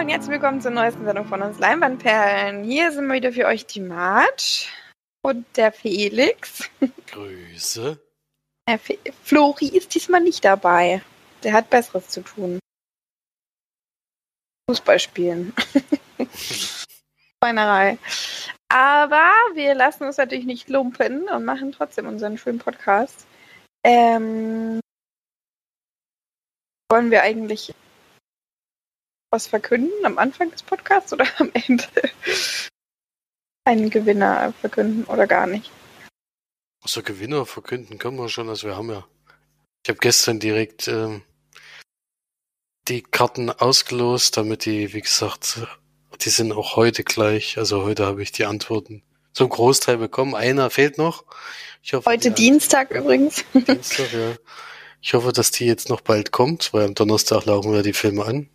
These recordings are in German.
und herzlich willkommen zur neuesten Sendung von uns Leinwandperlen. Hier sind wir wieder für euch die Marge und der Felix. Grüße. Der Fe Flori ist diesmal nicht dabei. Der hat Besseres zu tun. Fußball spielen. Schweinerei. Aber wir lassen uns natürlich nicht lumpen und machen trotzdem unseren schönen Podcast. Ähm, wollen wir eigentlich was verkünden am Anfang des Podcasts oder am Ende? Einen Gewinner verkünden oder gar nicht? Also Gewinner verkünden können wir schon, also wir haben ja. Ich habe gestern direkt ähm, die Karten ausgelost, damit die, wie gesagt, die sind auch heute gleich. Also heute habe ich die Antworten zum Großteil bekommen. Einer fehlt noch. Hoffe, heute Dienstag übrigens. Dienstag, ja. Ich hoffe, dass die jetzt noch bald kommt, weil am Donnerstag laufen wir die Filme an.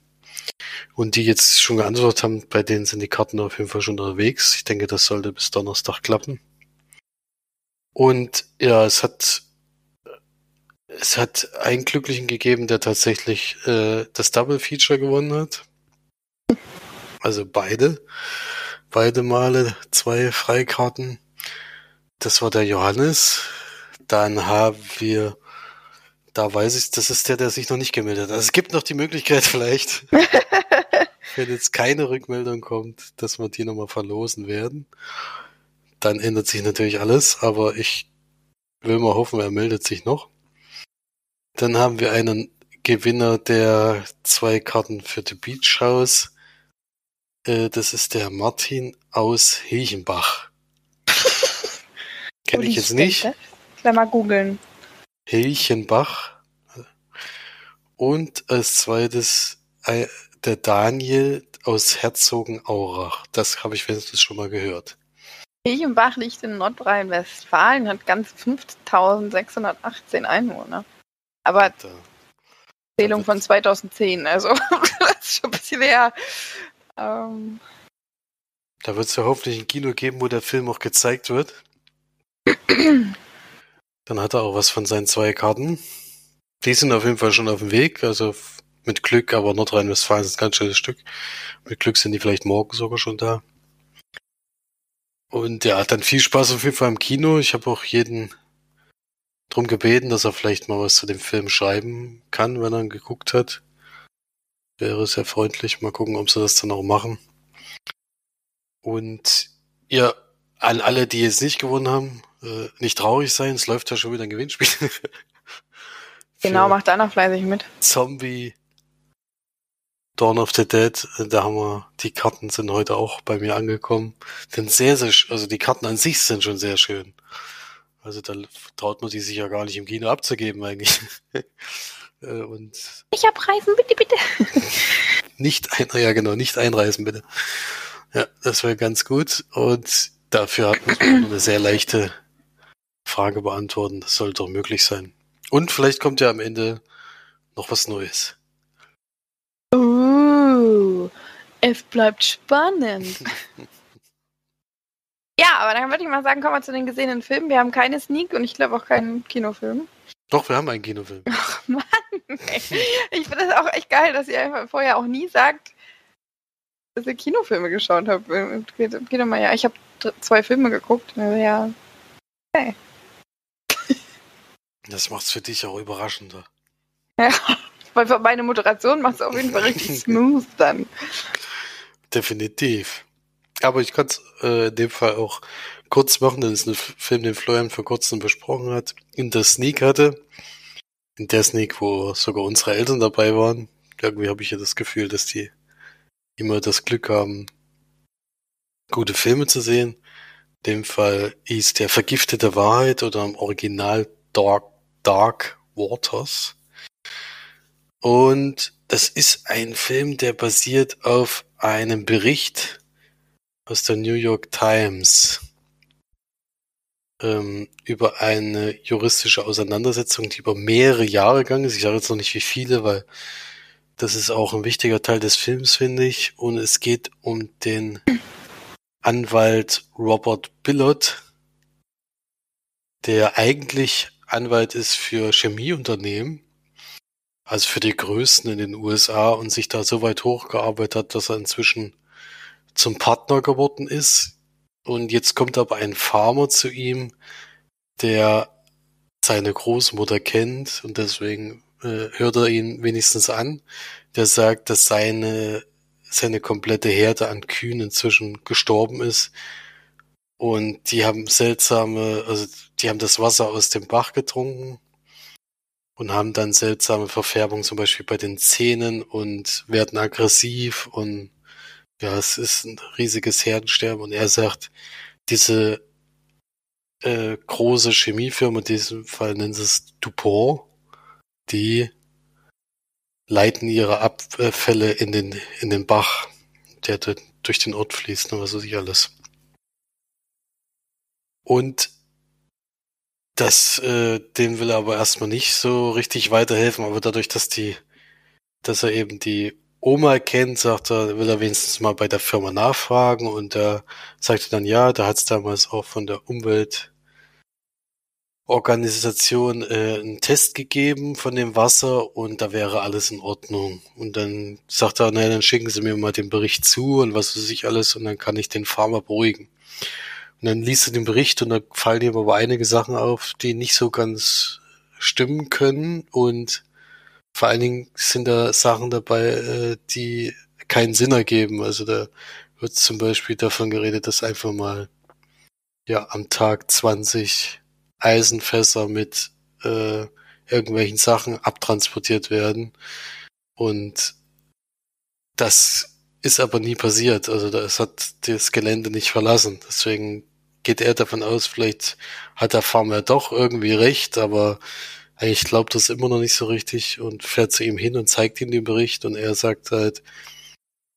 Und die jetzt schon geantwortet haben, bei denen sind die Karten auf jeden Fall schon unterwegs. Ich denke, das sollte bis Donnerstag klappen. Und ja, es hat es hat einen Glücklichen gegeben, der tatsächlich äh, das Double Feature gewonnen hat. Also beide. Beide Male zwei Freikarten. Das war der Johannes. Dann haben wir da weiß ich, das ist der, der sich noch nicht gemeldet hat. Also es gibt noch die Möglichkeit vielleicht, wenn jetzt keine Rückmeldung kommt, dass wir die nochmal verlosen werden. Dann ändert sich natürlich alles, aber ich will mal hoffen, er meldet sich noch. Dann haben wir einen Gewinner der zwei Karten für The Beach House. Äh, das ist der Martin aus Hilchenbach. Kenne ich jetzt nicht. Gleich mal googeln. Hilchenbach. Und als zweites äh, der Daniel aus Herzogenaurach. Das habe ich wenigstens schon mal gehört. Hilchenbach liegt in Nordrhein-Westfalen, hat ganz 5618 Einwohner. Aber da, Zählung von 2010, also das ist schon ein bisschen her. Ähm, da wird es ja hoffentlich ein Kino geben, wo der Film auch gezeigt wird. Dann hat er auch was von seinen zwei Karten. Die sind auf jeden Fall schon auf dem Weg, also mit Glück, aber Nordrhein-Westfalen ist ein ganz schönes Stück. Mit Glück sind die vielleicht morgen sogar schon da. Und ja, dann viel Spaß auf jeden Fall im Kino. Ich habe auch jeden drum gebeten, dass er vielleicht mal was zu dem Film schreiben kann, wenn er ihn geguckt hat. Wäre sehr freundlich. Mal gucken, ob sie das dann auch machen. Und ja, an alle, die jetzt nicht gewonnen haben, äh, nicht traurig sein, es läuft ja schon wieder ein Gewinnspiel. genau, macht einer fleißig mit. Zombie Dawn of the Dead, da haben wir, die Karten sind heute auch bei mir angekommen. Sind sehr, sehr, also die Karten an sich sind schon sehr schön. Also da traut man die sich ja gar nicht im Kino abzugeben eigentlich. Äh, und ich abreißen, bitte, bitte. nicht ein, ja genau, nicht einreißen, bitte. Ja, das wäre ganz gut. Und dafür hat man eine sehr leichte Frage beantworten. Das sollte doch möglich sein. Und vielleicht kommt ja am Ende noch was Neues. Uh, es bleibt spannend. ja, aber dann würde ich mal sagen, kommen wir zu den gesehenen Filmen. Wir haben keine Sneak und ich glaube auch keinen Kinofilm. Doch, wir haben einen Kinofilm. Ach Mann, ey. ich finde das auch echt geil, dass ihr einfach vorher auch nie sagt, dass ihr Kinofilme geschaut habt. Geht doch mal, ja, ich habe zwei Filme geguckt. Ja, okay. Das macht's für dich auch überraschender. Ja, weil für meine Moderation macht es auf jeden Fall richtig smooth dann. Definitiv. Aber ich kann es äh, in dem Fall auch kurz machen, denn es ist ein Film, den Florian vor kurzem besprochen hat, in der Sneak hatte. In der Sneak, wo sogar unsere Eltern dabei waren. Irgendwie habe ich ja das Gefühl, dass die immer das Glück haben, gute Filme zu sehen. In dem Fall hieß der Vergiftete Wahrheit oder im Original Dark Dark Waters. Und das ist ein Film, der basiert auf einem Bericht aus der New York Times ähm, über eine juristische Auseinandersetzung, die über mehrere Jahre gegangen ist. Ich sage jetzt noch nicht wie viele, weil das ist auch ein wichtiger Teil des Films, finde ich. Und es geht um den Anwalt Robert Billot, der eigentlich Anwalt ist für Chemieunternehmen also für die Größten in den USA und sich da so weit hochgearbeitet hat, dass er inzwischen zum Partner geworden ist. Und jetzt kommt aber ein Farmer zu ihm, der seine Großmutter kennt und deswegen äh, hört er ihn wenigstens an. Der sagt, dass seine, seine komplette Herde an Kühen inzwischen gestorben ist. Und die haben seltsame, also die haben das Wasser aus dem Bach getrunken und haben dann seltsame Verfärbung zum Beispiel bei den Zähnen und werden aggressiv und ja, es ist ein riesiges Herdensterben und er sagt, diese äh, große Chemiefirma, in diesem Fall nennt es DuPont, die leiten ihre Abfälle in den, in den Bach, der durch den Ort fließt, ne, was weiß ich alles. Und das, äh, dem will er aber erstmal nicht so richtig weiterhelfen, aber dadurch, dass die, dass er eben die Oma kennt, sagt er, will er wenigstens mal bei der Firma nachfragen und er sagte dann, ja, da hat es damals auch von der Umweltorganisation äh, einen Test gegeben von dem Wasser und da wäre alles in Ordnung. Und dann sagt er, naja, dann schicken Sie mir mal den Bericht zu und was weiß ich alles und dann kann ich den Farmer beruhigen. Und dann liest er den Bericht und da fallen ihm aber einige Sachen auf, die nicht so ganz stimmen können und vor allen Dingen sind da Sachen dabei, äh, die keinen Sinn ergeben. Also da wird zum Beispiel davon geredet, dass einfach mal ja am Tag 20 Eisenfässer mit äh, irgendwelchen Sachen abtransportiert werden und das ist aber nie passiert. Also das hat das Gelände nicht verlassen. Deswegen geht er davon aus, vielleicht hat der Farmer doch irgendwie recht, aber eigentlich glaubt das immer noch nicht so richtig und fährt zu ihm hin und zeigt ihm den Bericht und er sagt halt,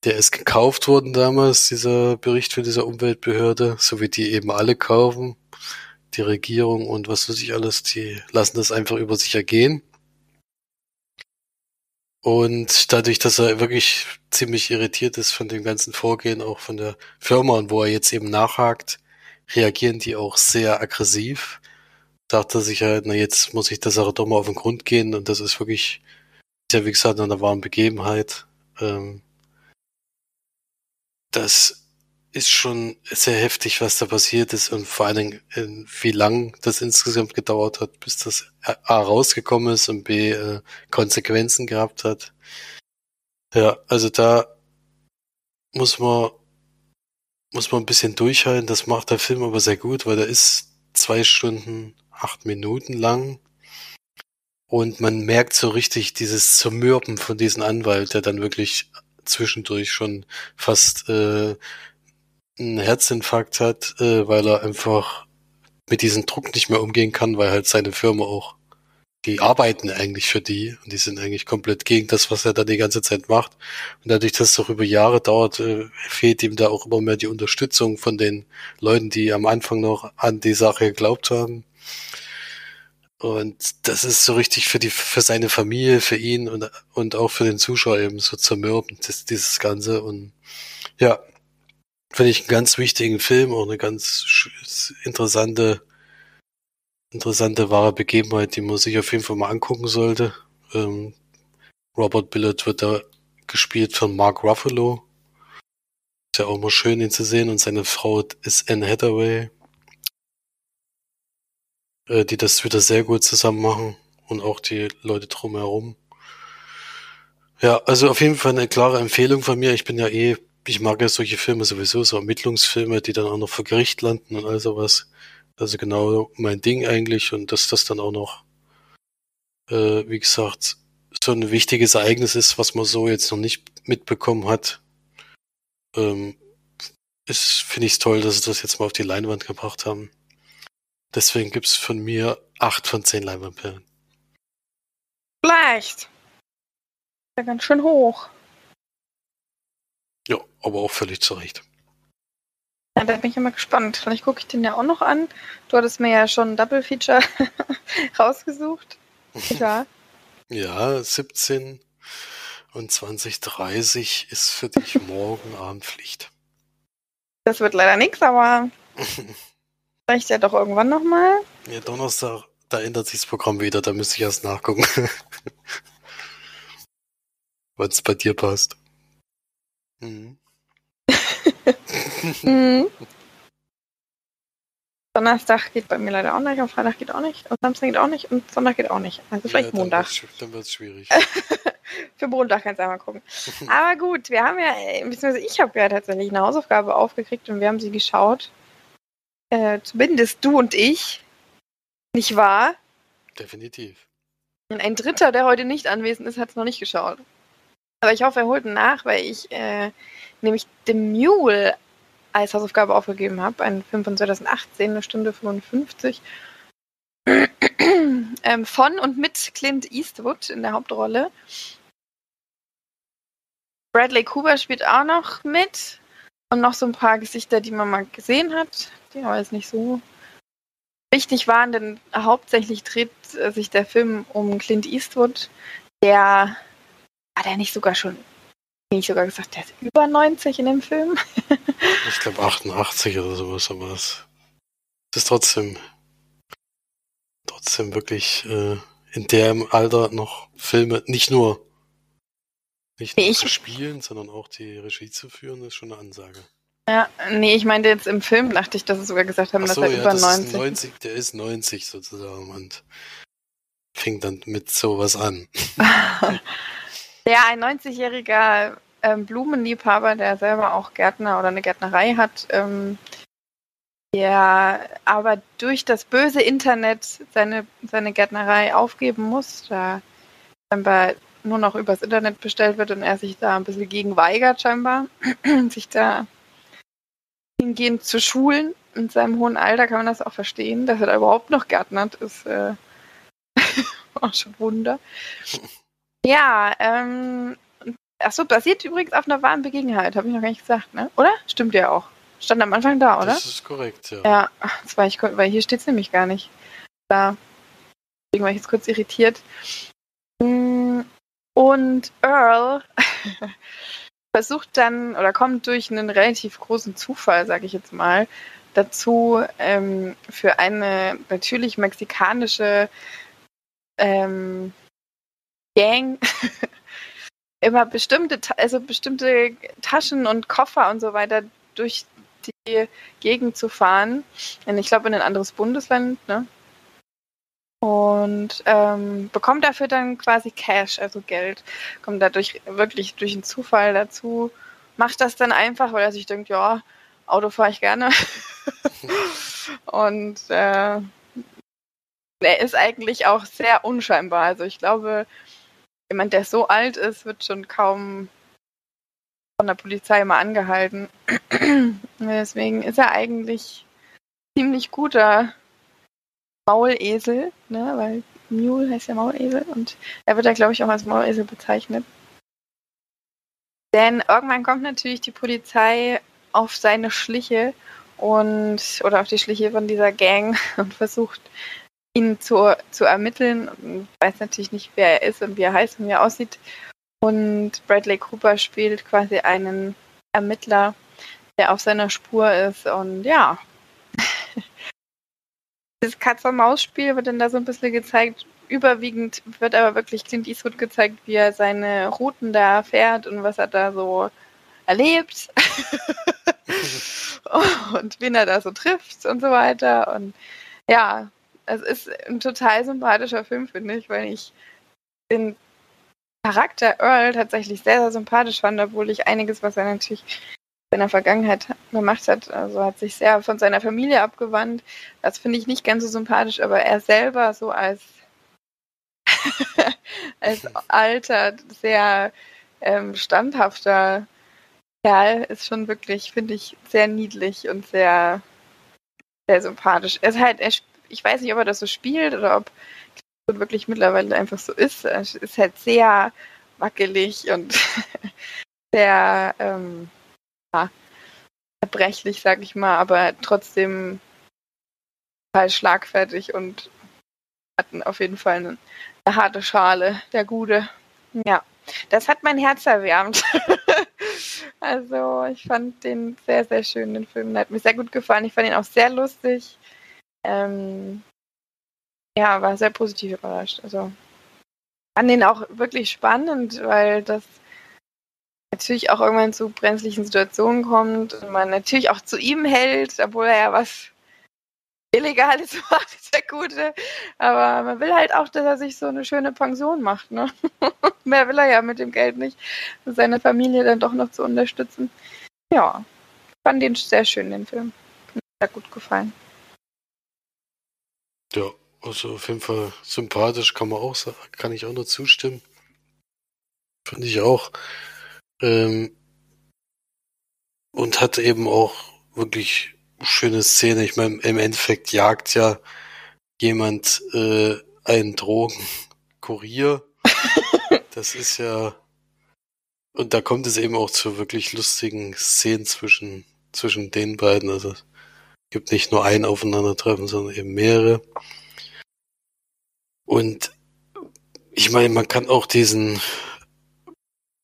der ist gekauft worden damals, dieser Bericht für diese Umweltbehörde, so wie die eben alle kaufen. Die Regierung und was weiß ich alles, die lassen das einfach über sich ergehen. Und dadurch, dass er wirklich ziemlich irritiert ist von dem ganzen Vorgehen, auch von der Firma und wo er jetzt eben nachhakt, reagieren die auch sehr aggressiv. Dachte sich halt, na jetzt muss ich der Sache doch mal auf den Grund gehen und das ist wirklich, ja wie gesagt, eine wahren Begebenheit. Ähm, das ist schon sehr heftig, was da passiert ist und vor allen Dingen, wie lang das insgesamt gedauert hat, bis das A rausgekommen ist und B äh, Konsequenzen gehabt hat. Ja, also da muss man muss man ein bisschen durchhalten. Das macht der Film aber sehr gut, weil der ist zwei Stunden, acht Minuten lang. Und man merkt so richtig dieses Zermürben von diesem Anwalt, der dann wirklich zwischendurch schon fast äh, einen Herzinfarkt hat, äh, weil er einfach mit diesem Druck nicht mehr umgehen kann, weil halt seine Firma auch, die arbeiten eigentlich für die und die sind eigentlich komplett gegen das, was er da die ganze Zeit macht. Und dadurch, dass es doch über Jahre dauert, äh, fehlt ihm da auch immer mehr die Unterstützung von den Leuten, die am Anfang noch an die Sache geglaubt haben. Und das ist so richtig für die, für seine Familie, für ihn und, und auch für den Zuschauer eben so zermürbend, das, dieses Ganze. Und ja, finde ich einen ganz wichtigen Film, auch eine ganz interessante, interessante wahre Begebenheit, die man sich auf jeden Fall mal angucken sollte. Ähm, Robert Billard wird da gespielt von Mark Ruffalo. Ist ja auch mal schön, ihn zu sehen. Und seine Frau ist Anne Hathaway, äh, die das wieder sehr gut zusammen machen. Und auch die Leute drumherum. Ja, also auf jeden Fall eine klare Empfehlung von mir. Ich bin ja eh ich mag ja solche Filme sowieso, so Ermittlungsfilme, die dann auch noch vor Gericht landen und all sowas. Also genau mein Ding eigentlich und dass das dann auch noch, äh, wie gesagt, so ein wichtiges Ereignis ist, was man so jetzt noch nicht mitbekommen hat. Ähm, ist, finde ich es toll, dass sie das jetzt mal auf die Leinwand gebracht haben. Deswegen gibt's von mir acht von zehn Leinwandperlen. Vielleicht. Ja, ganz schön hoch. Ja, aber auch völlig zu Recht. Ja, da bin ich immer gespannt. Vielleicht gucke ich den ja auch noch an. Du hattest mir ja schon ein Double Feature rausgesucht. Ja. ja, 17 und 2030 ist für dich morgen Abend Pflicht. Das wird leider nichts, aber vielleicht ja doch irgendwann nochmal. Ja, Donnerstag, da ändert sich das Programm wieder, da müsste ich erst nachgucken. Wann es bei dir passt. Mhm. Mhm. Donnerstag geht bei mir leider auch nicht, am Freitag geht auch nicht, und Samstag geht auch nicht und Sonntag geht auch nicht. Also vielleicht ja, Montag. dann wird es schwierig. Für Montag kannst du einmal gucken. Aber gut, wir haben ja, beziehungsweise ich habe ja tatsächlich eine Hausaufgabe aufgekriegt und wir haben sie geschaut. Äh, zumindest du und ich. Nicht wahr? Definitiv. Und ein Dritter, der heute nicht anwesend ist, hat es noch nicht geschaut. Aber ich hoffe, er holt nach, weil ich äh, nämlich The Mule als Hausaufgabe aufgegeben habe. Ein Film von 2018, eine Stunde 55. ähm, von und mit Clint Eastwood in der Hauptrolle. Bradley Cooper spielt auch noch mit. Und noch so ein paar Gesichter, die man mal gesehen hat, die aber jetzt nicht so wichtig waren, denn hauptsächlich dreht äh, sich der Film um Clint Eastwood, der hat er nicht sogar schon, nicht sogar gesagt, der ist über 90 in dem Film. ich glaube 88 oder sowas, aber es ist trotzdem trotzdem wirklich äh, in dem Alter noch Filme, nicht nur nicht nur ich, zu spielen, sondern auch die Regie zu führen, ist schon eine Ansage. Ja, nee, ich meinte jetzt im Film, dachte ich, dass sie sogar gesagt haben, so, dass er ja, über das 90 ist. 90. Der ist 90 sozusagen und fing dann mit sowas an. ja, ein 90-jähriger ähm, Blumenliebhaber, der selber auch Gärtner oder eine Gärtnerei hat, ähm, der aber durch das böse Internet seine, seine Gärtnerei aufgeben muss, da scheinbar nur noch übers Internet bestellt wird und er sich da ein bisschen gegen weigert, scheinbar, sich da hingehend zu schulen. In seinem hohen Alter kann man das auch verstehen, dass er da überhaupt noch gärtnert, ist äh, auch schon Wunder. Ja, ähm, achso, basiert übrigens auf einer wahren Begebenheit, habe ich noch gar nicht gesagt, ne? Oder? Stimmt ja auch. Stand am Anfang da, oder? Das ist korrekt, ja. Ja, das war ich, weil hier steht es nämlich gar nicht. Da. Deswegen war ich jetzt kurz irritiert. Mm, und Earl versucht dann oder kommt durch einen relativ großen Zufall, sage ich jetzt mal, dazu, ähm, für eine natürlich mexikanische ähm, Gang immer bestimmte, also bestimmte Taschen und Koffer und so weiter durch die Gegend zu fahren. Ich glaube in ein anderes Bundesland, ne? Und ähm, bekommt dafür dann quasi Cash, also Geld. Kommt dadurch wirklich durch einen Zufall dazu. Macht das dann einfach, weil er sich denkt, ja, Auto fahre ich gerne. Und äh, er ist eigentlich auch sehr unscheinbar. Also ich glaube, jemand, der so alt ist, wird schon kaum von der Polizei mal angehalten. Deswegen ist er eigentlich ziemlich guter Maulesel, ne? weil Mule heißt ja Maulesel und er wird da, glaube ich, auch als Maulesel bezeichnet. Denn irgendwann kommt natürlich die Polizei auf seine Schliche und oder auf die Schliche von dieser Gang und versucht ihn zu, zu ermitteln. Und weiß natürlich nicht, wer er ist und wie er heißt und wie er aussieht. Und Bradley Cooper spielt quasi einen Ermittler, der auf seiner Spur ist. Und ja, das Katz-und-Maus-Spiel wird dann da so ein bisschen gezeigt. Überwiegend wird aber wirklich Clint Eastwood gezeigt, wie er seine Routen da fährt und was er da so erlebt. und wen er da so trifft und so weiter. Und ja, es ist ein total sympathischer Film, finde ich, weil ich den Charakter Earl tatsächlich sehr, sehr sympathisch fand, obwohl ich einiges, was er natürlich in seiner Vergangenheit gemacht hat, also hat sich sehr von seiner Familie abgewandt. Das finde ich nicht ganz so sympathisch, aber er selber so als, als alter, sehr ähm, standhafter Kerl ist schon wirklich, finde ich, sehr niedlich und sehr, sehr sympathisch. Er ist halt, er, ich weiß nicht, ob er das so spielt oder ob wirklich mittlerweile einfach so ist. Es ist halt sehr wackelig und sehr ähm, ja, zerbrechlich, sag ich mal, aber trotzdem total schlagfertig und hatten auf jeden Fall eine, eine harte Schale, der Gute. Ja, das hat mein Herz erwärmt. also ich fand den sehr, sehr schön, den Film. Der hat mir sehr gut gefallen. Ich fand ihn auch sehr lustig. Ähm, ja, war sehr positiv überrascht. Also fand den auch wirklich spannend, weil das natürlich auch irgendwann zu brenzlichen Situationen kommt und man natürlich auch zu ihm hält, obwohl er ja was Illegales macht, der Gute. Aber man will halt auch, dass er sich so eine schöne Pension macht. Ne? Mehr will er ja mit dem Geld nicht, seine Familie dann doch noch zu unterstützen. Ja, fand den sehr schön, den Film. Mir hat gut gefallen. Ja, also auf jeden Fall sympathisch, kann man auch sagen, kann ich auch nur zustimmen. Finde ich auch. Ähm, und hat eben auch wirklich schöne Szene. Ich meine, im Endeffekt jagt ja jemand äh, einen Drogenkurier. das ist ja. Und da kommt es eben auch zu wirklich lustigen Szenen zwischen, zwischen den beiden. Also gibt nicht nur ein Aufeinandertreffen, sondern eben mehrere. Und ich meine, man kann auch diesen,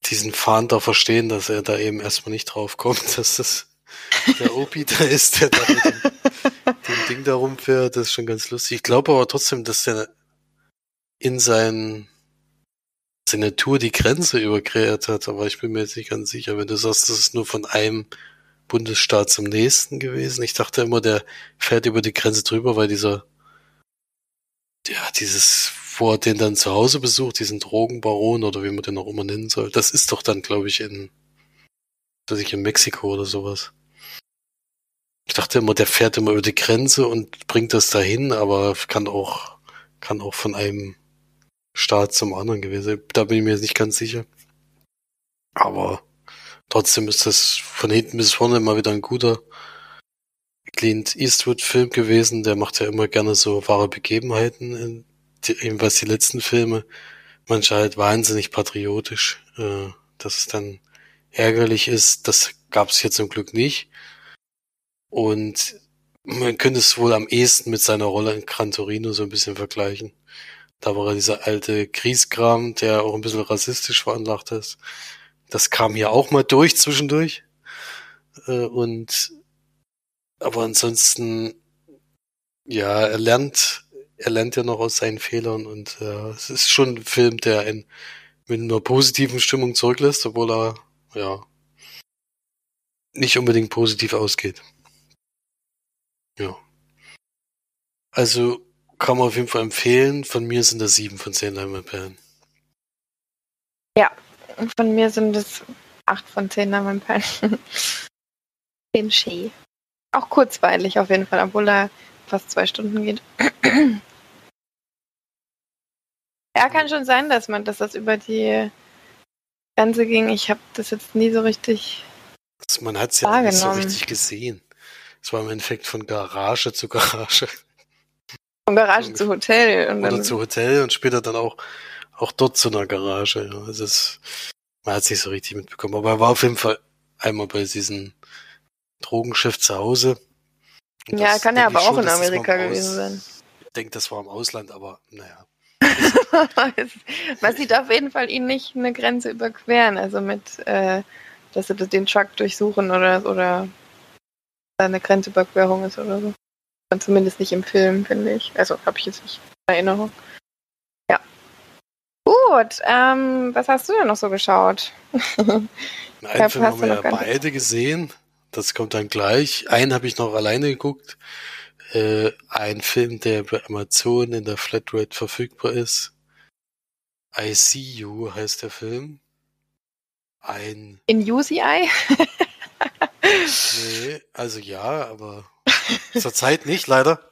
diesen Fahnder verstehen, dass er da eben erstmal nicht drauf kommt, dass das der Opi da ist, der da mit dem, dem Ding da rumfährt. Das ist schon ganz lustig. Ich glaube aber trotzdem, dass der in seinen seine Tour die Grenze überquert hat, aber ich bin mir jetzt nicht ganz sicher, wenn du sagst, das ist nur von einem Bundesstaat zum nächsten gewesen. Ich dachte immer, der fährt über die Grenze drüber, weil dieser, ja, dieses, wo er den dann zu Hause besucht, diesen Drogenbaron oder wie man den auch immer nennen soll, das ist doch dann, glaube ich, in, dass ich in Mexiko oder sowas. Ich dachte immer, der fährt immer über die Grenze und bringt das dahin, aber kann auch, kann auch von einem Staat zum anderen gewesen. Da bin ich mir jetzt nicht ganz sicher. Aber trotzdem ist das von hinten bis vorne immer wieder ein guter Clint Eastwood Film gewesen. Der macht ja immer gerne so wahre Begebenheiten, eben was die letzten Filme. Manche halt wahnsinnig patriotisch, äh, dass es dann ärgerlich ist. Das gab es hier zum Glück nicht. Und man könnte es wohl am ehesten mit seiner Rolle in Gran Torino so ein bisschen vergleichen. Da war er dieser alte Kriegskram, der auch ein bisschen rassistisch veranlagt ist. Das kam hier auch mal durch zwischendurch. Äh, und aber ansonsten, ja, er lernt, er lernt ja noch aus seinen Fehlern und äh, es ist schon ein Film, der in mit einer positiven Stimmung zurücklässt, obwohl er ja nicht unbedingt positiv ausgeht. Ja. Also kann man auf jeden Fall empfehlen. Von mir sind das sieben von zehn Leinwandperlen. Ja, von mir sind es acht von zehn Leinwandperlen. Den Ski. Auch kurzweilig auf jeden Fall, obwohl er fast zwei Stunden geht. ja, kann schon sein, dass man, dass das über die Grenze ging. Ich habe das jetzt nie so richtig. Man hat es ja nicht so richtig gesehen. Es war im Endeffekt von Garage zu Garage. Von Garage zu Hotel. Und Oder zu Hotel und später dann auch, auch dort zu einer Garage. Ja. Also es, man hat es nicht so richtig mitbekommen. Aber er war auf jeden Fall einmal bei diesem Drogenschiff zu Hause. Und ja, kann er aber auch in Amerika gewesen sein. Ich denke, das war im Ausland, aber naja. Man sieht auf jeden Fall ihn nicht eine Grenze überqueren, also mit, äh, dass sie den Truck durchsuchen oder, oder eine Grenzüberquerung ist oder so. Und zumindest nicht im Film, finde ich. Also habe ich jetzt nicht in Erinnerung. Gut, ähm, was hast du denn noch so geschaut? Einen Film haben wir ja beide gesehen. Das kommt dann gleich. Einen habe ich noch alleine geguckt. Äh, ein Film, der bei Amazon in der Flatrate verfügbar ist. I See You heißt der Film. Ein. In UCI? Nee, also ja, aber zurzeit nicht, leider.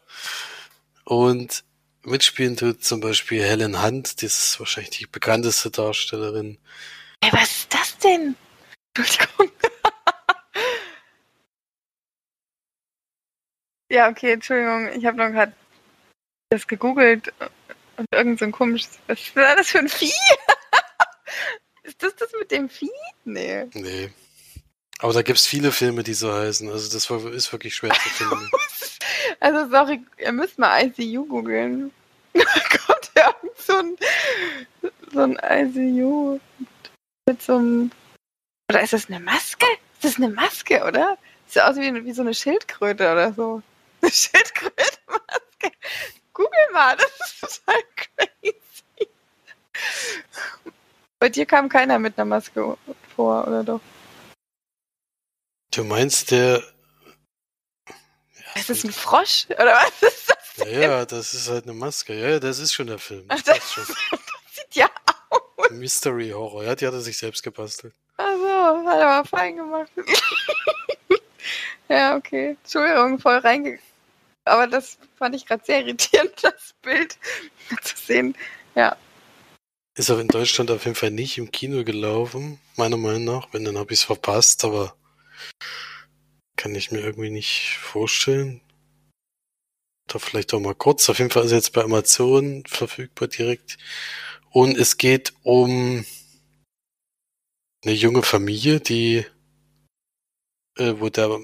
Und mitspielen tut zum Beispiel Helen Hunt, die ist wahrscheinlich die bekannteste Darstellerin. Ey, was ist das denn? Entschuldigung. ja, okay, Entschuldigung, ich habe noch gerade das gegoogelt und irgend so ein komisches. Was ist das für ein Vieh? ist das das mit dem Vieh? Nee. Nee. Aber da gibt's viele Filme, die so heißen. Also das ist wirklich schwer zu finden. Also sorry, ihr müsst mal ICU googeln. da kommt ja so ein, so ein ICU mit so einem... Oder ist das eine Maske? Ist das eine Maske, oder? Sieht aus wie, wie so eine Schildkröte oder so. Eine Schildkröte-Maske. Google mal, das ist total crazy. Bei dir kam keiner mit einer Maske vor, oder doch? Du meinst der. Ist das ein Frosch? Oder was ist das? Denn? Ja, das ist halt eine Maske. Ja, das ist schon der Film. Ach, das, das, sieht ja aus. Mystery Horror. Ja, die hat er sich selbst gebastelt. Also, hat er aber fein gemacht. ja, okay. Entschuldigung, voll reingegangen. Aber das fand ich gerade sehr irritierend, das Bild zu sehen. Ja. Ist auch in Deutschland auf jeden Fall nicht im Kino gelaufen, meiner Meinung nach. Wenn, dann habe ich es verpasst, aber kann ich mir irgendwie nicht vorstellen. Da vielleicht auch mal kurz. Auf jeden Fall ist jetzt bei Amazon verfügbar direkt. Und es geht um eine junge Familie, die, äh, wo der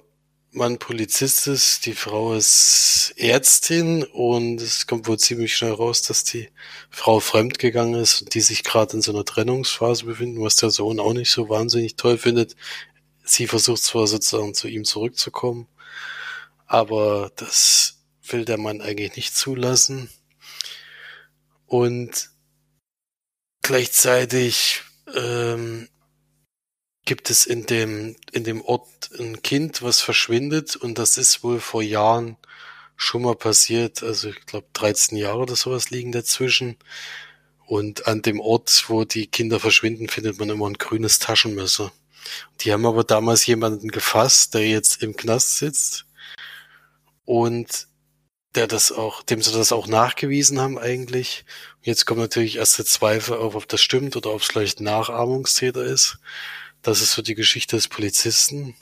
Mann Polizist ist, die Frau ist Ärztin und es kommt wohl ziemlich schnell raus, dass die Frau fremdgegangen ist und die sich gerade in so einer Trennungsphase befinden, was der Sohn auch nicht so wahnsinnig toll findet. Sie versucht zwar sozusagen zu ihm zurückzukommen, aber das will der Mann eigentlich nicht zulassen. Und gleichzeitig ähm, gibt es in dem, in dem Ort ein Kind, was verschwindet und das ist wohl vor Jahren schon mal passiert. Also ich glaube 13 Jahre oder sowas liegen dazwischen. Und an dem Ort, wo die Kinder verschwinden, findet man immer ein grünes Taschenmesser. Die haben aber damals jemanden gefasst, der jetzt im Knast sitzt und der das auch, dem sie das auch nachgewiesen haben eigentlich. Und jetzt kommt natürlich erst der Zweifel auf, ob das stimmt oder ob es vielleicht Nachahmungstäter ist. Das ist so die Geschichte des Polizisten.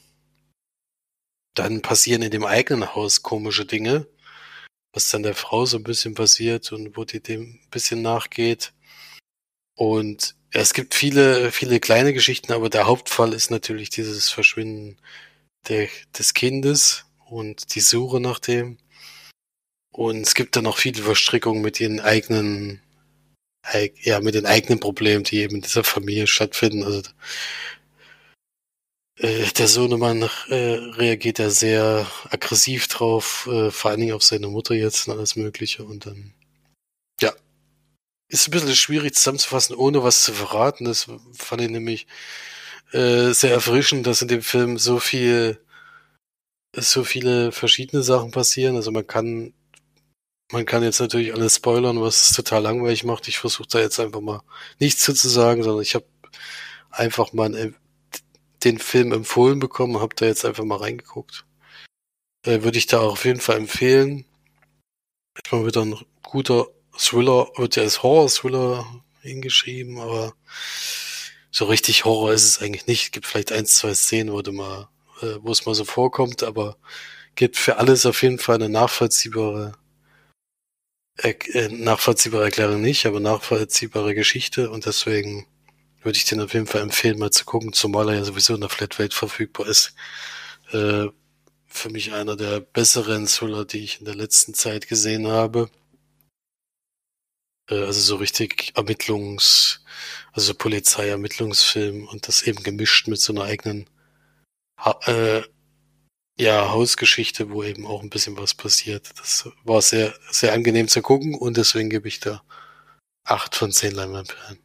Dann passieren in dem eigenen Haus komische Dinge, was dann der Frau so ein bisschen passiert und wo die dem ein bisschen nachgeht. Und es gibt viele, viele kleine Geschichten, aber der Hauptfall ist natürlich dieses Verschwinden der, des Kindes und die Suche nach dem. Und es gibt dann noch viele Verstrickungen mit ihren eigenen, ja, mit den eigenen Problemen, die eben in dieser Familie stattfinden. Also äh, der Sohnemann äh, reagiert da sehr aggressiv drauf, äh, vor allen Dingen auf seine Mutter jetzt und alles Mögliche. Und dann, ja, ist ein bisschen schwierig zusammenzufassen, ohne was zu verraten. Das fand ich nämlich äh, sehr erfrischend, dass in dem Film so viel, so viele verschiedene Sachen passieren. Also man kann, man kann jetzt natürlich alles spoilern, was es total langweilig macht. Ich versuche da jetzt einfach mal nichts zu sagen, sondern ich habe einfach mal ein den Film empfohlen bekommen, habe da jetzt einfach mal reingeguckt. Äh, Würde ich da auch auf jeden Fall empfehlen. Ist mal wieder ein guter Thriller, wird ja als Horror-Thriller hingeschrieben, aber so richtig Horror ist es eigentlich nicht. Gibt vielleicht ein, zwei Szenen, wo, du mal, äh, wo es mal so vorkommt, aber gibt für alles auf jeden Fall eine nachvollziehbare, äh, nachvollziehbare Erklärung nicht, aber nachvollziehbare Geschichte und deswegen würde ich den auf jeden Fall empfehlen, mal zu gucken, zumal er ja sowieso in der Flatrate verfügbar ist. Äh, für mich einer der besseren Thriller, die ich in der letzten Zeit gesehen habe. Äh, also so richtig Ermittlungs-, also Polizeiermittlungsfilm und das eben gemischt mit so einer eigenen ha äh, ja, Hausgeschichte, wo eben auch ein bisschen was passiert. Das war sehr, sehr angenehm zu gucken und deswegen gebe ich da acht von zehn Leinwandperlen.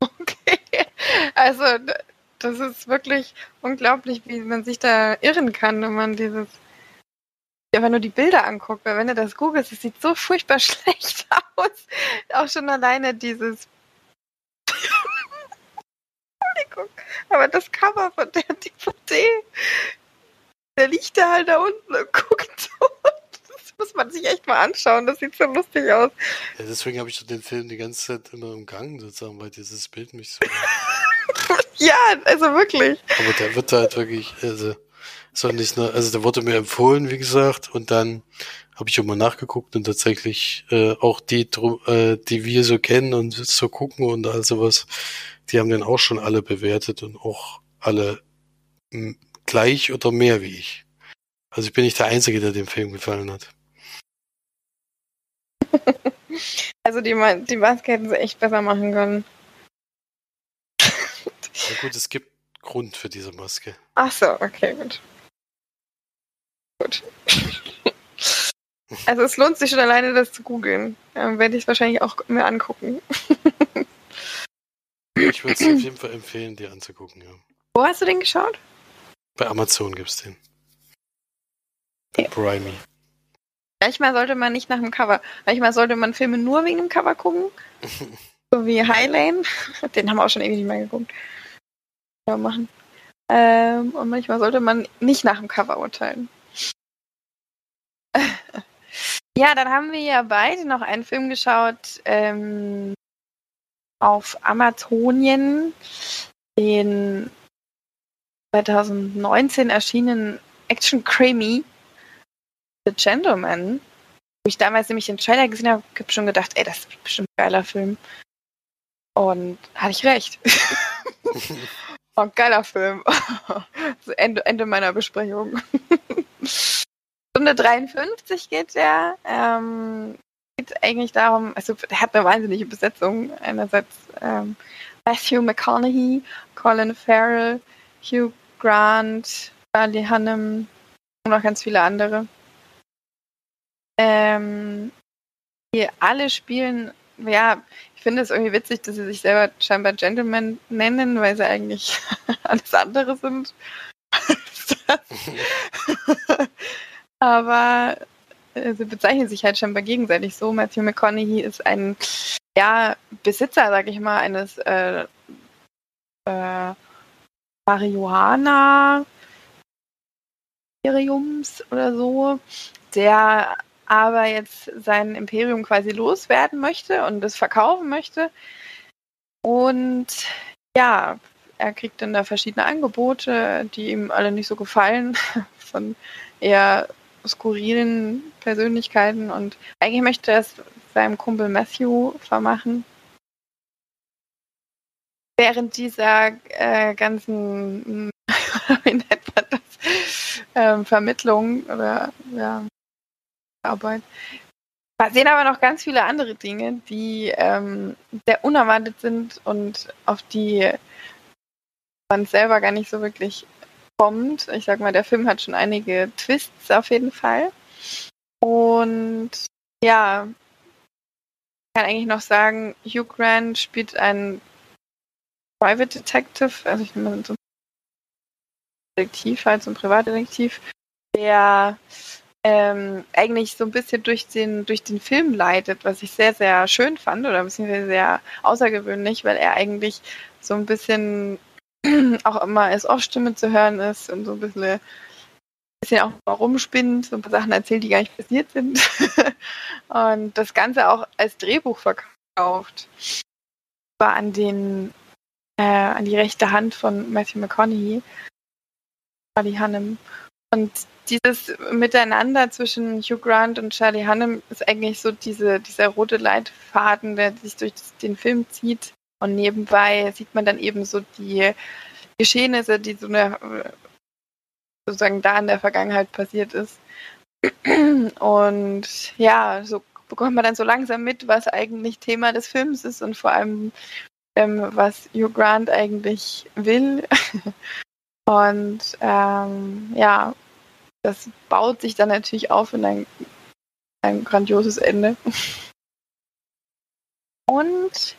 Okay. Also, das ist wirklich unglaublich, wie man sich da irren kann, wenn man dieses einfach nur die Bilder anguckt, weil wenn du das googelst, es sieht so furchtbar schlecht aus. Auch schon alleine dieses Entschuldigung, aber das Cover von der DVD, der liegt da halt da unten und guckt so muss man sich echt mal anschauen. Das sieht so lustig aus. Ja, deswegen habe ich den Film die ganze Zeit immer im Gang, sozusagen, weil dieses Bild mich so. ja, also wirklich. Aber der wird halt wirklich, also, soll nicht nur, also der wurde mir empfohlen, wie gesagt, und dann habe ich mal nachgeguckt und tatsächlich äh, auch die, äh, die wir so kennen und so gucken und all sowas, die haben den auch schon alle bewertet und auch alle gleich oder mehr wie ich. Also ich bin nicht der Einzige, der dem Film gefallen hat. also die, die Maske hätten sie echt besser machen können. Ja gut, es gibt Grund für diese Maske. Ach so, okay, gut. Gut. Also es lohnt sich schon alleine, das zu googeln. Dann werde ich es wahrscheinlich auch mir angucken. ich würde es auf jeden Fall empfehlen, dir anzugucken, ja. Wo hast du den geschaut? Bei Amazon gibt es den. Okay. Brimey. Manchmal sollte man nicht nach dem Cover. Manchmal sollte man Filme nur wegen dem Cover gucken. so wie Highlane. Den haben wir auch schon ewig nicht mehr geguckt. Ja, machen. Ähm, und manchmal sollte man nicht nach dem Cover urteilen. ja, dann haben wir ja beide noch einen Film geschaut ähm, auf Amazonien, den 2019 erschienenen Action Creamy The Gentleman, wo ich damals nämlich den Trailer gesehen habe, habe schon gedacht, ey, das ist bestimmt ein geiler Film. Und hatte ich recht. oh, geiler Film. Ende, Ende meiner Besprechung. Stunde 53 geht der. Ähm, geht eigentlich darum, also der hat eine wahnsinnige Besetzung. Einerseits ähm, Matthew McConaughey, Colin Farrell, Hugh Grant, Charlie Hunnam und noch ganz viele andere. Ähm, die alle spielen, ja, ich finde es irgendwie witzig, dass sie sich selber scheinbar Gentlemen nennen, weil sie eigentlich alles andere sind. Aber äh, sie bezeichnen sich halt scheinbar gegenseitig so. Matthew McConaughey ist ein ja, Besitzer, sag ich mal, eines äh, äh, Marihuana Imperiums oder so, der aber jetzt sein Imperium quasi loswerden möchte und es verkaufen möchte. Und ja, er kriegt dann da verschiedene Angebote, die ihm alle nicht so gefallen, von eher skurrilen Persönlichkeiten. Und eigentlich möchte er es seinem Kumpel Matthew vermachen. Während dieser äh, ganzen, das, ähm, Vermittlung oder ja, Arbeit. Passieren aber noch ganz viele andere Dinge, die ähm, sehr unerwartet sind und auf die man selber gar nicht so wirklich kommt. Ich sag mal, der Film hat schon einige Twists auf jeden Fall. Und ja, ich kann eigentlich noch sagen, Hugh Grant spielt einen Private Detective, also ich nehme so Detektiv, so ein Privatdetektiv, der ähm, eigentlich so ein bisschen durch den, durch den Film leitet, was ich sehr, sehr schön fand oder beziehungsweise sehr außergewöhnlich, weil er eigentlich so ein bisschen auch immer als Off-Stimme zu hören ist und so ein bisschen, bisschen auch mal rumspinnt, so ein paar Sachen erzählt, die gar nicht passiert sind. und das Ganze auch als Drehbuch verkauft. War an den äh, an die rechte Hand von Matthew McConaughey, Charlie Hannem. Und dieses Miteinander zwischen Hugh Grant und Charlie Hunnam ist eigentlich so diese, dieser rote Leitfaden, der sich durch den Film zieht. Und nebenbei sieht man dann eben so die Geschehnisse, die so eine, sozusagen da in der Vergangenheit passiert ist. Und ja, so bekommt man dann so langsam mit, was eigentlich Thema des Films ist und vor allem, ähm, was Hugh Grant eigentlich will. Und ähm, ja, das baut sich dann natürlich auf in ein, ein grandioses Ende. Und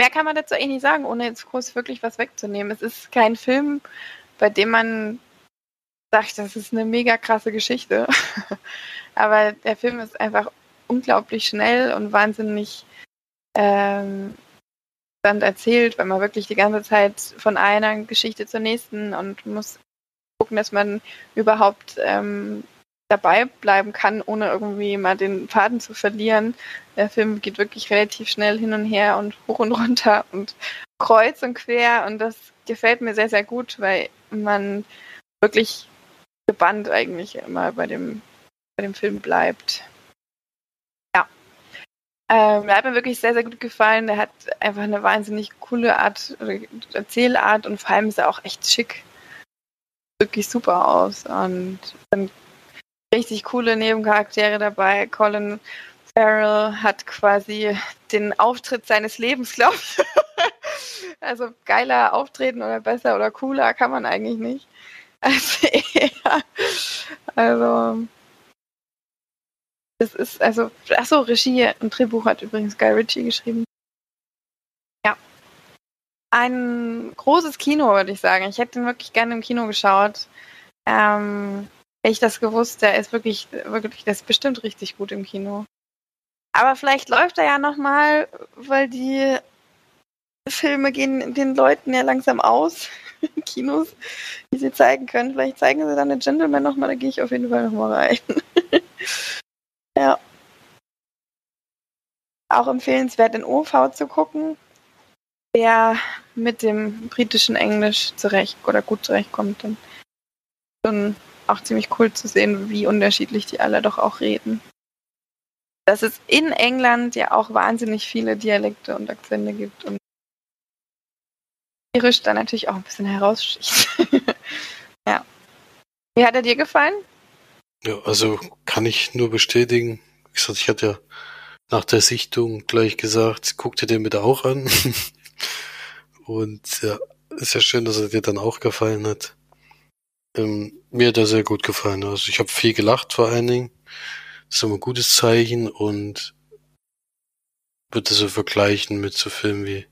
mehr kann man dazu eigentlich nicht sagen, ohne jetzt groß wirklich was wegzunehmen. Es ist kein Film, bei dem man sagt, das ist eine mega krasse Geschichte. Aber der Film ist einfach unglaublich schnell und wahnsinnig ähm, dann erzählt, weil man wirklich die ganze Zeit von einer Geschichte zur nächsten und muss gucken, dass man überhaupt ähm, dabei bleiben kann, ohne irgendwie mal den Faden zu verlieren. Der Film geht wirklich relativ schnell hin und her und hoch und runter und kreuz und quer und das gefällt mir sehr, sehr gut, weil man wirklich gebannt eigentlich immer bei dem, bei dem Film bleibt. Ähm, der hat mir wirklich sehr, sehr gut gefallen. Der hat einfach eine wahnsinnig coole Art, Erzählart und vor allem ist er auch echt schick. Wirklich super aus und sind richtig coole Nebencharaktere dabei. Colin Farrell hat quasi den Auftritt seines Lebens, glaube ich. also geiler Auftreten oder besser oder cooler kann man eigentlich nicht. Also, ja. also das ist, also, achso, Regie und Drehbuch hat übrigens Guy Ritchie geschrieben. Ja. ein großes Kino, würde ich sagen. Ich hätte ihn wirklich gerne im Kino geschaut. Ähm, hätte ich das gewusst, der ist wirklich, wirklich, der ist bestimmt richtig gut im Kino. Aber vielleicht läuft er ja nochmal, weil die Filme gehen den Leuten ja langsam aus in Kinos, die sie zeigen können. Vielleicht zeigen sie dann den Gentleman nochmal, da gehe ich auf jeden Fall nochmal rein. ja. Auch empfehlenswert in OV zu gucken, der mit dem britischen Englisch zurecht oder gut zurechtkommt. Und schon auch ziemlich cool zu sehen, wie unterschiedlich die alle doch auch reden. Dass es in England ja auch wahnsinnig viele Dialekte und Akzente gibt und irisch dann natürlich auch ein bisschen heraussticht. ja. Wie hat er dir gefallen? Ja, also kann ich nur bestätigen. Wie gesagt, ich hatte ja nach der Sichtung gleich gesagt, guck dir den bitte auch an. Und ja, ist ja schön, dass er dir dann auch gefallen hat. Ähm, mir hat er sehr gut gefallen. Also ich habe viel gelacht vor allen Dingen. Das ist immer ein gutes Zeichen und würde so vergleichen mit so Filmen wie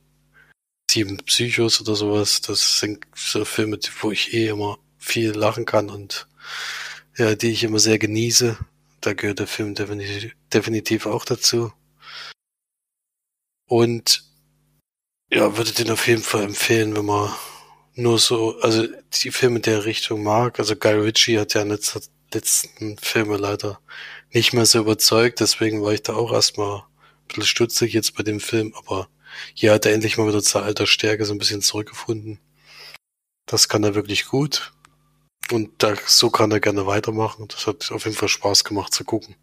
Sieben Psychos oder sowas. Das sind so Filme, wo ich eh immer viel lachen kann und ja, die ich immer sehr genieße. Da gehört der Film definitiv, definitiv auch dazu. Und ja, würde den auf jeden Fall empfehlen, wenn man nur so, also die Filme der Richtung mag. Also Guy Ritchie hat ja in letzter, letzten Filme leider nicht mehr so überzeugt, deswegen war ich da auch erstmal ein bisschen stutzig jetzt bei dem Film, aber hier hat er endlich mal wieder zur alter Stärke so ein bisschen zurückgefunden. Das kann er wirklich gut. Und da, so kann er gerne weitermachen. Das hat auf jeden Fall Spaß gemacht zu gucken.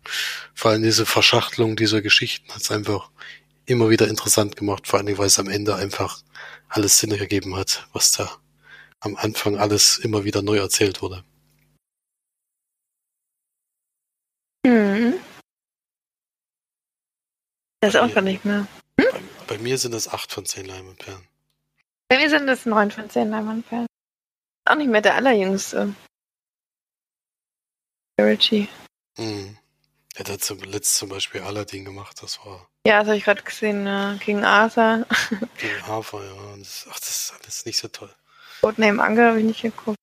Vor allem diese Verschachtelung dieser Geschichten hat es einfach immer wieder interessant gemacht, vor allem weil es am Ende einfach alles Sinn ergeben hat, was da am Anfang alles immer wieder neu erzählt wurde. Mhm. Das auch gar nicht mehr. Hm? Bei, bei, mir sind es acht von zehn Leimanperlen. Bei mir sind es neun von zehn Leimanperlen. Auch nicht mehr der allerjüngste. Richie. Mhm. Er hat zuletzt zum Beispiel Aladdin gemacht, das war. Ja, das habe ich gerade gesehen, äh, gegen Arthur. Gegen Arthur, ja. Das, ach, das ist alles nicht so toll. Codename Ange habe ich nicht geguckt.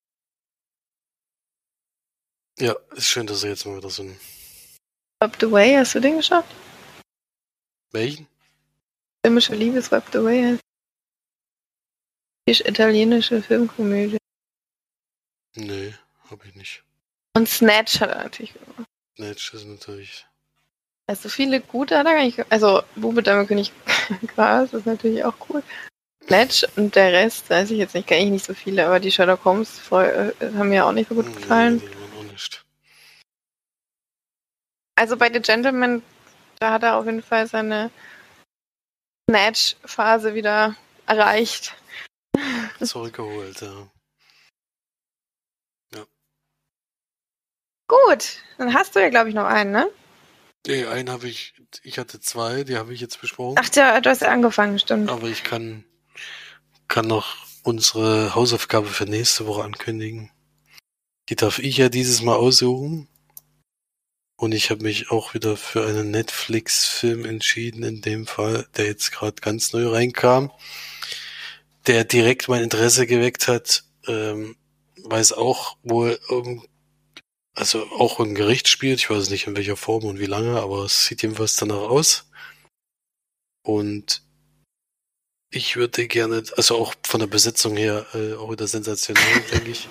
Ja, ist schön, dass er jetzt mal wieder so ein. Up the Way, hast du den geschaut? Welchen? Filmische Liebe, Swept Away. Die italienische Filmkomödie. Nee, habe ich nicht. Und Snatch hat er natürlich gemacht. Snatch ist natürlich. Also viele gute hat er gar nicht. Also Bube Dame König Gras ist natürlich auch cool. Snatch und der Rest, weiß ich jetzt nicht, kenne ich nicht so viele, aber die Sherlock Holmes äh, haben mir auch nicht so gut gefallen. Nee, die auch nicht. Also bei The Gentleman, da hat er auf jeden Fall seine Snatch-Phase wieder erreicht. Zurückgeholt, ja. Gut, dann hast du ja, glaube ich, noch einen, ne? Nee, einen habe ich, ich hatte zwei, die habe ich jetzt besprochen. Ach ja, du hast ja angefangen, stimmt. Aber ich kann, kann noch unsere Hausaufgabe für nächste Woche ankündigen. Die darf ich ja dieses Mal aussuchen. Und ich habe mich auch wieder für einen Netflix-Film entschieden, in dem Fall, der jetzt gerade ganz neu reinkam, der direkt mein Interesse geweckt hat, ähm, weil es auch wohl um also auch ein Gericht spielt. Ich weiß nicht in welcher Form und wie lange, aber es sieht jedenfalls danach aus. Und ich würde gerne, also auch von der Besetzung her, äh, auch wieder sensationell, denke ich.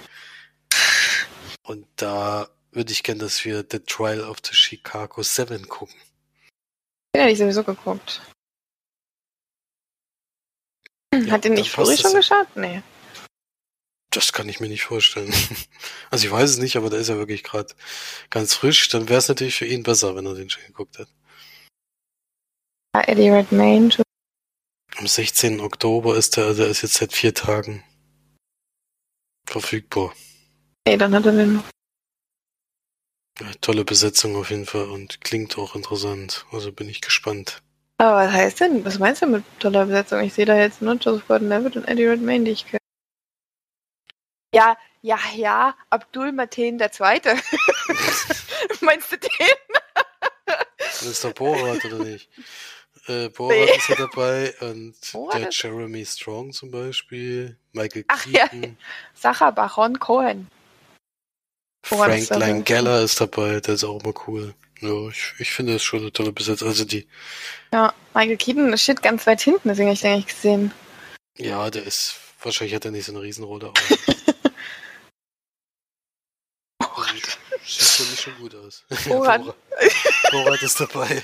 Und da würde ich gerne, dass wir The Trial of the Chicago Seven gucken. Den hätte ich sowieso geguckt. Ja, Hat den nicht früher schon geschaut? Nee. Das kann ich mir nicht vorstellen. Also ich weiß es nicht, aber da ist er wirklich gerade ganz frisch. Dann wäre es natürlich für ihn besser, wenn er den schon geguckt hat. Eddie Redmayne. Am 16. Oktober ist er, der ist jetzt seit vier Tagen verfügbar. Ey, dann hat er den noch. Ja, tolle Besetzung auf jeden Fall und klingt auch interessant. Also bin ich gespannt. Aber was heißt denn? Was meinst du mit toller Besetzung? Ich sehe da jetzt nur Joseph Gordon-Levitt und Eddie Redmayne, die ich kenne. Ja, ja, ja, Abdul Mateen der Zweite. Meinst du den? Das ist der Borat, oder nicht? Äh, Borat nee. ist ja dabei und Borat der Jeremy Strong zum Beispiel, Michael Ach, Keaton. Ja. Sacha Baron Cohen. Frank Langella ist dabei, der ist auch immer cool. Ja, ich, ich finde das schon eine tolle Besetzung. Also die. Ja, Michael Keaton steht ganz weit hinten, deswegen habe ich den nicht gesehen. Ja, der ist. Wahrscheinlich hat er nicht so eine Riesenrolle, aber. Borat. Sieht für mich schon gut aus. Borat. Borat ist dabei.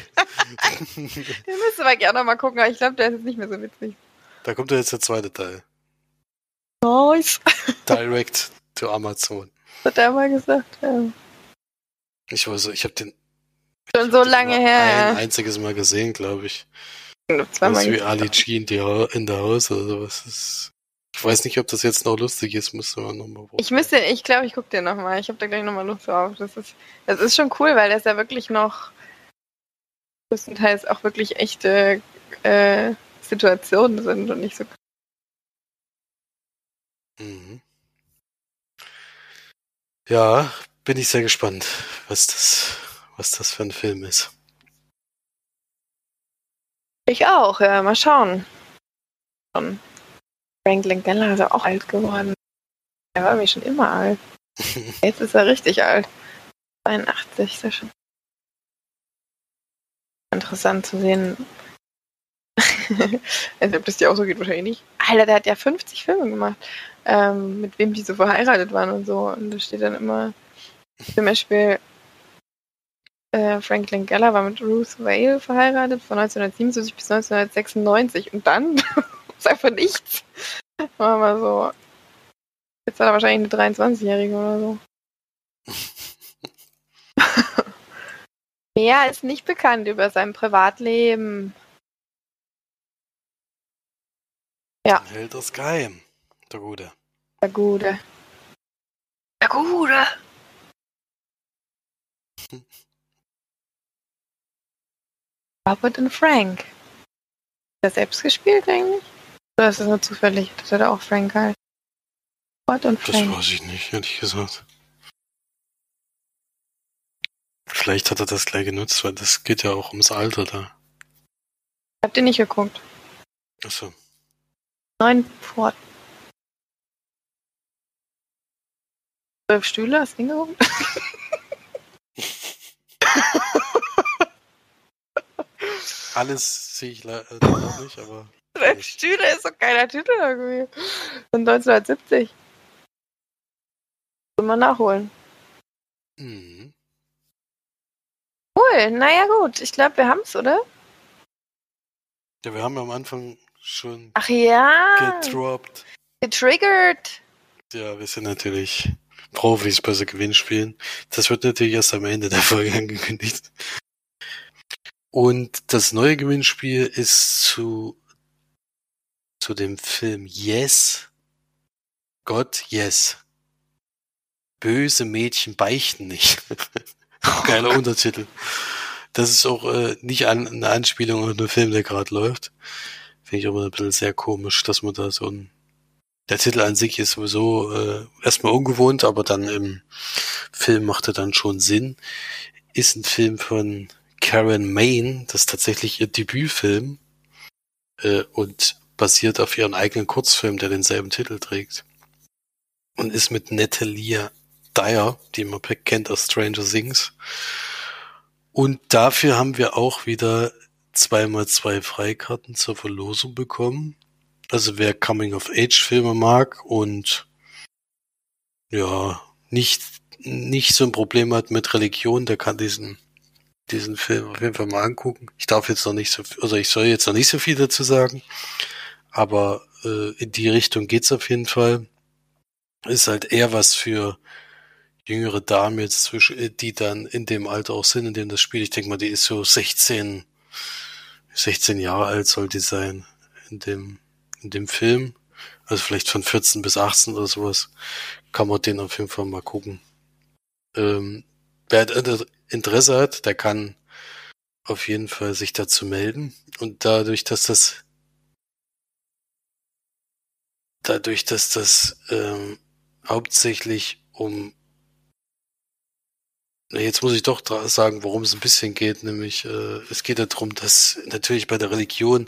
Den müsste man gerne mal gucken, aber ich glaube, der ist jetzt nicht mehr so witzig. Da kommt ja jetzt der zweite Teil. Nice. Direct to Amazon. Hat er mal gesagt, ja. Ich weiß, ich habe den schon so lange her. Ein einziges Mal gesehen, glaube ich. Zweimal das ist wie Ali G in, die in der Haus oder sowas. Ist, ich weiß nicht, ob das jetzt noch lustig ist, müsste man nochmal Ich müsste, ich glaube, ich gucke den nochmal. Ich habe da gleich nochmal Lust drauf. Das ist, das ist schon cool, weil das ja wirklich noch größtenteils auch wirklich echte äh, Situationen sind und nicht so. Mhm. Ja, bin ich sehr gespannt, was das was das für ein Film ist. Ich auch, ja, mal schauen. Franklin Geller ist ja auch alt geworden. Er war mir schon immer alt. Jetzt ist er richtig alt. 82 ist er schon. Interessant zu sehen. also, ob das dir auch so geht, wahrscheinlich nicht. Alter, der hat ja 50 Filme gemacht, ähm, mit wem die so verheiratet waren und so. Und da steht dann immer zum Beispiel äh, Franklin Geller war mit Ruth Vale verheiratet von 1977 bis 1996 und dann ist einfach nichts. War mal so. Jetzt hat er wahrscheinlich eine 23-Jährige oder so. Mehr ist nicht bekannt über sein Privatleben. Ja. Hält das geheim. Der Gute. Der Gute. Der Gute. Robert und Frank. Hat er selbst gespielt eigentlich? Oder ist das nur zufällig, dass er da auch Frank heißt? Robert und Frank. Das weiß ich nicht, ehrlich gesagt. Vielleicht hat er das gleich genutzt, weil das geht ja auch ums Alter da. Habt ihr nicht geguckt? Achso. Neun Pforten. Zwölf Stühle, hast du hingeguckt? Alles sehe ich leider äh, nicht, aber. Zwölf Stühle ist doch geiler Titel irgendwie. Von 1970. Soll man nachholen. Mhm. Cool, naja gut. Ich glaube, wir haben es, oder? Ja, wir haben am Anfang schon Ach ja. gedroppt. Getriggert. Ja, wir sind natürlich Profis bei so Gewinnspielen. Das wird natürlich erst am Ende der Folge angekündigt. Und das neue Gewinnspiel ist zu, zu dem Film Yes. Gott, Yes. Böse Mädchen beichten nicht. Geiler Untertitel. Das ist auch äh, nicht an, eine Anspielung auf einen Film, der gerade läuft. Finde ich aber ein bisschen sehr komisch, dass man da so ein. Der Titel an sich ist sowieso äh, erstmal ungewohnt, aber dann im Film macht er dann schon Sinn. Ist ein Film von Karen Main, das ist tatsächlich ihr Debütfilm äh, und basiert auf ihren eigenen Kurzfilm, der denselben Titel trägt. Und ist mit Natalia Dyer, die man kennt aus Stranger Things. Und dafür haben wir auch wieder zweimal zwei Freikarten zur Verlosung bekommen. Also wer Coming-of-Age-Filme mag und ja, nicht, nicht so ein Problem hat mit Religion, der kann diesen diesen Film auf jeden Fall mal angucken. Ich darf jetzt noch nicht so, also ich soll jetzt noch nicht so viel dazu sagen, aber äh, in die Richtung geht's auf jeden Fall. Ist halt eher was für jüngere Damen jetzt zwischen, äh, die dann in dem Alter auch sind, in dem das Spiel. Ich denke mal, die ist so 16, 16 Jahre alt soll die sein in dem, in dem Film. Also vielleicht von 14 bis 18 oder sowas. Kann man den auf jeden Fall mal gucken. Ähm, wer Interesse hat, der kann auf jeden Fall sich dazu melden. Und dadurch, dass das dadurch, dass das ähm, hauptsächlich um Jetzt muss ich doch sagen, worum es ein bisschen geht, nämlich äh, es geht darum, dass natürlich bei der Religion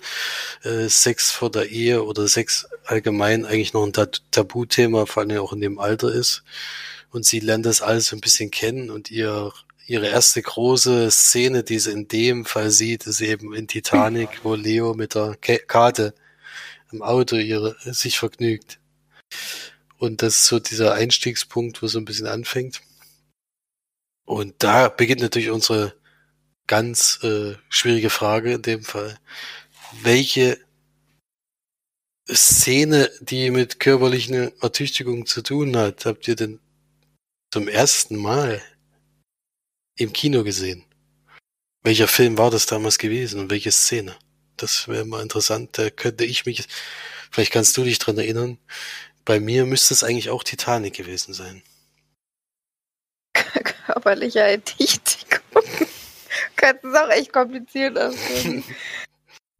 äh, Sex vor der Ehe oder Sex allgemein eigentlich noch ein Tabuthema, vor allem auch in dem Alter ist. Und sie lernt das alles so ein bisschen kennen und ihr ihre erste große Szene, die sie in dem Fall sieht, ist eben in Titanic, wo Leo mit der Karte im Auto ihre, sich vergnügt. Und das ist so dieser Einstiegspunkt, wo so ein bisschen anfängt. Und da beginnt natürlich unsere ganz äh, schwierige Frage in dem Fall. Welche Szene, die mit körperlichen Ertüchtigung zu tun hat, habt ihr denn zum ersten Mal im Kino gesehen? Welcher Film war das damals gewesen und welche Szene? Das wäre mal interessant. Da könnte ich mich, vielleicht kannst du dich dran erinnern. Bei mir müsste es eigentlich auch Titanic gewesen sein körperlicher Ertüchtigung. Könnte es auch echt kompliziert aussehen.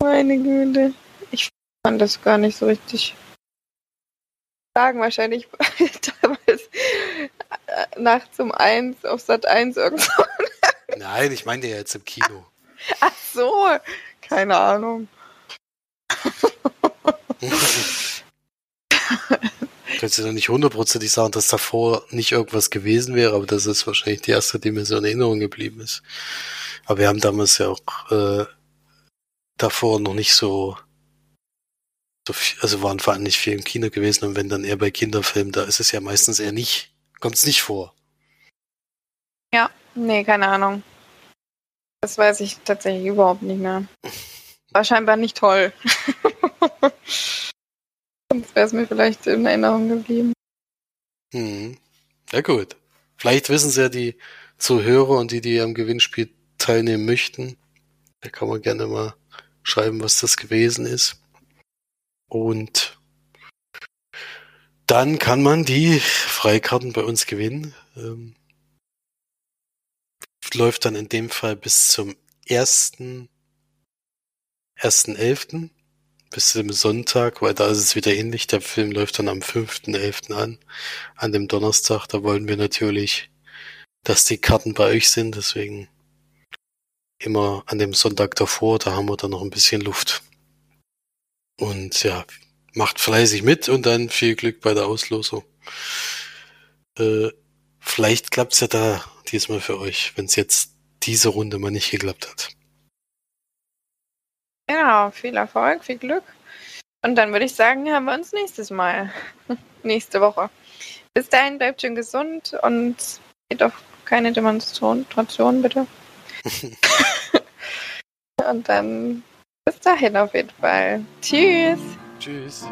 Meine Güte. Ich fand das gar nicht so richtig sagen. Wahrscheinlich damals äh, nachts um eins auf Sat 1 irgendwo. Nein, ich meine ja jetzt im Kino. Ach so, keine Ahnung. kannst du noch nicht hundertprozentig sagen, dass davor nicht irgendwas gewesen wäre, aber dass es wahrscheinlich die erste Dimension in Erinnerung geblieben ist. Aber wir haben damals ja auch äh, davor noch nicht so, so viel, also waren vor allem nicht viel im Kino gewesen und wenn dann eher bei Kinderfilmen, da ist es ja meistens eher nicht, kommt es nicht vor. Ja, nee, keine Ahnung. Das weiß ich tatsächlich überhaupt nicht mehr. War scheinbar nicht toll. Sonst wäre es mir vielleicht in Erinnerung geblieben. Hm. Ja gut. Vielleicht wissen sie ja die Zuhörer und die, die am Gewinnspiel teilnehmen möchten. Da kann man gerne mal schreiben, was das gewesen ist. Und dann kann man die Freikarten bei uns gewinnen. Ähm, läuft dann in dem Fall bis zum ersten 1.11 bis zum Sonntag, weil da ist es wieder ähnlich. Der Film läuft dann am 5.11. an, an dem Donnerstag. Da wollen wir natürlich, dass die Karten bei euch sind, deswegen immer an dem Sonntag davor, da haben wir dann noch ein bisschen Luft. Und ja, macht fleißig mit und dann viel Glück bei der Auslosung. Äh, vielleicht klappt's ja da diesmal für euch, wenn es jetzt diese Runde mal nicht geklappt hat. Ja, viel Erfolg, viel Glück. Und dann würde ich sagen, haben wir uns nächstes Mal. Nächste Woche. Bis dahin bleibt schön gesund und geht auf keine Demonstration, bitte. und dann bis dahin auf jeden Fall. Tschüss. Tschüss.